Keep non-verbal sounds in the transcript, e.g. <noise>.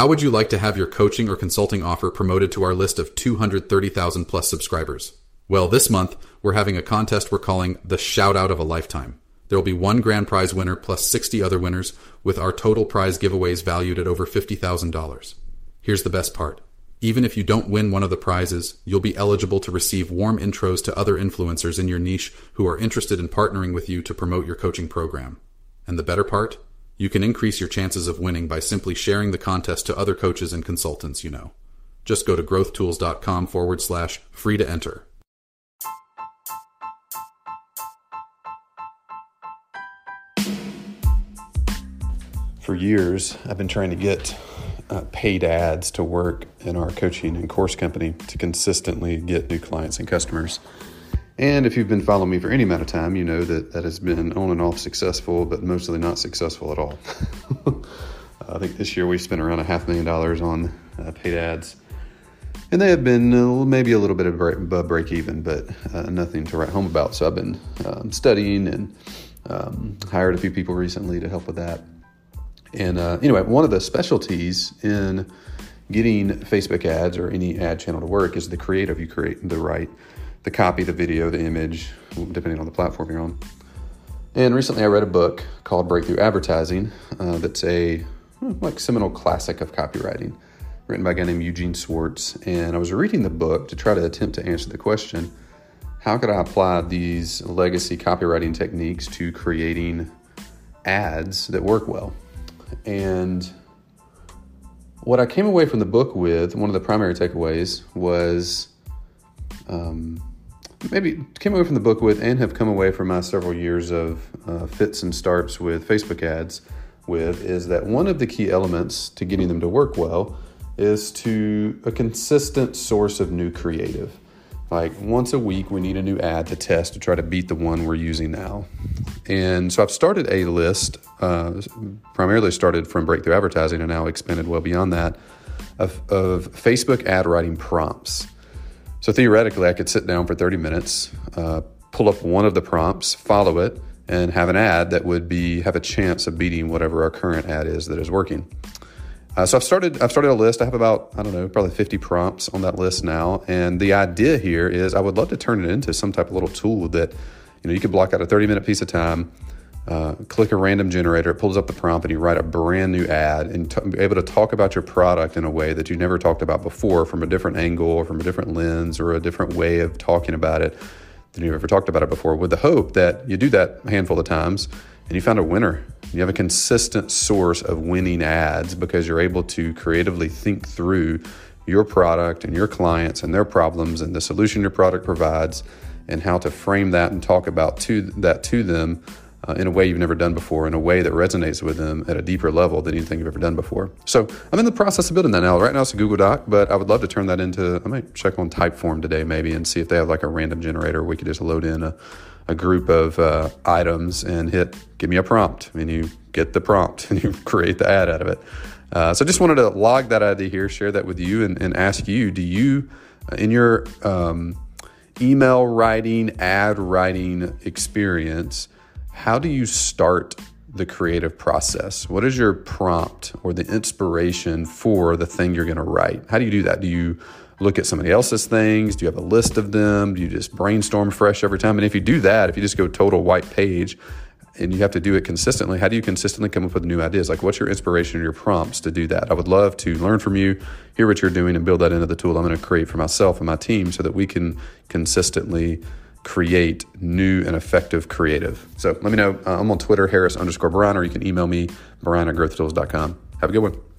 How would you like to have your coaching or consulting offer promoted to our list of 230,000 plus subscribers? Well, this month, we're having a contest we're calling the Shout Out of a Lifetime. There will be one grand prize winner plus 60 other winners, with our total prize giveaways valued at over $50,000. Here's the best part. Even if you don't win one of the prizes, you'll be eligible to receive warm intros to other influencers in your niche who are interested in partnering with you to promote your coaching program. And the better part? You can increase your chances of winning by simply sharing the contest to other coaches and consultants you know. Just go to growthtools.com forward slash free to enter. For years, I've been trying to get uh, paid ads to work in our coaching and course company to consistently get new clients and customers. And if you've been following me for any amount of time, you know that that has been on and off successful, but mostly not successful at all. <laughs> I think this year we've spent around a half million dollars on uh, paid ads. And they have been uh, maybe a little bit of break, break even, but uh, nothing to write home about. So I've been um, studying and um, hired a few people recently to help with that. And uh, anyway, one of the specialties in getting Facebook ads or any ad channel to work is the creative you create, the right, the copy, the video, the image, depending on the platform you're on. And recently I read a book called Breakthrough Advertising uh, that's a hmm, like seminal classic of copywriting written by a guy named Eugene Schwartz. And I was reading the book to try to attempt to answer the question how could I apply these legacy copywriting techniques to creating ads that work well? And what I came away from the book with, one of the primary takeaways was um, maybe came away from the book with, and have come away from my several years of uh, fits and starts with Facebook ads with, is that one of the key elements to getting them to work well is to a consistent source of new creative. Like once a week, we need a new ad to test to try to beat the one we're using now. And so I've started a list, uh, primarily started from breakthrough advertising and now expanded well beyond that, of, of Facebook ad writing prompts. So theoretically, I could sit down for 30 minutes, uh, pull up one of the prompts, follow it, and have an ad that would be have a chance of beating whatever our current ad is that is working. Uh, so I've started I've started a list. I have about I don't know probably 50 prompts on that list now, and the idea here is I would love to turn it into some type of little tool that you know you could block out a 30 minute piece of time, uh, click a random generator, it pulls up the prompt, and you write a brand new ad and t- be able to talk about your product in a way that you never talked about before, from a different angle or from a different lens or a different way of talking about it than you've ever talked about it before. With the hope that you do that a handful of times and you found a winner. You have a consistent source of winning ads because you're able to creatively think through your product and your clients and their problems and the solution your product provides and how to frame that and talk about to that to them uh, in a way you've never done before, in a way that resonates with them at a deeper level than anything you've ever done before. So I'm in the process of building that now. Right now it's a Google Doc, but I would love to turn that into. I might check on Typeform today maybe and see if they have like a random generator. We could just load in a a group of uh, items and hit give me a prompt and you get the prompt <laughs> and you create the ad out of it uh, so I just wanted to log that idea here share that with you and, and ask you do you uh, in your um, email writing ad writing experience how do you start the creative process what is your prompt or the inspiration for the thing you're going to write how do you do that do you look at somebody else's things? Do you have a list of them? Do you just brainstorm fresh every time? And if you do that, if you just go total white page and you have to do it consistently, how do you consistently come up with new ideas? Like, what's your inspiration or your prompts to do that? I would love to learn from you, hear what you're doing, and build that into the tool I'm going to create for myself and my team so that we can consistently create new and effective creative. So let me know. Uh, I'm on Twitter, Harris underscore Brian, or you can email me, Brian at. Have a good one.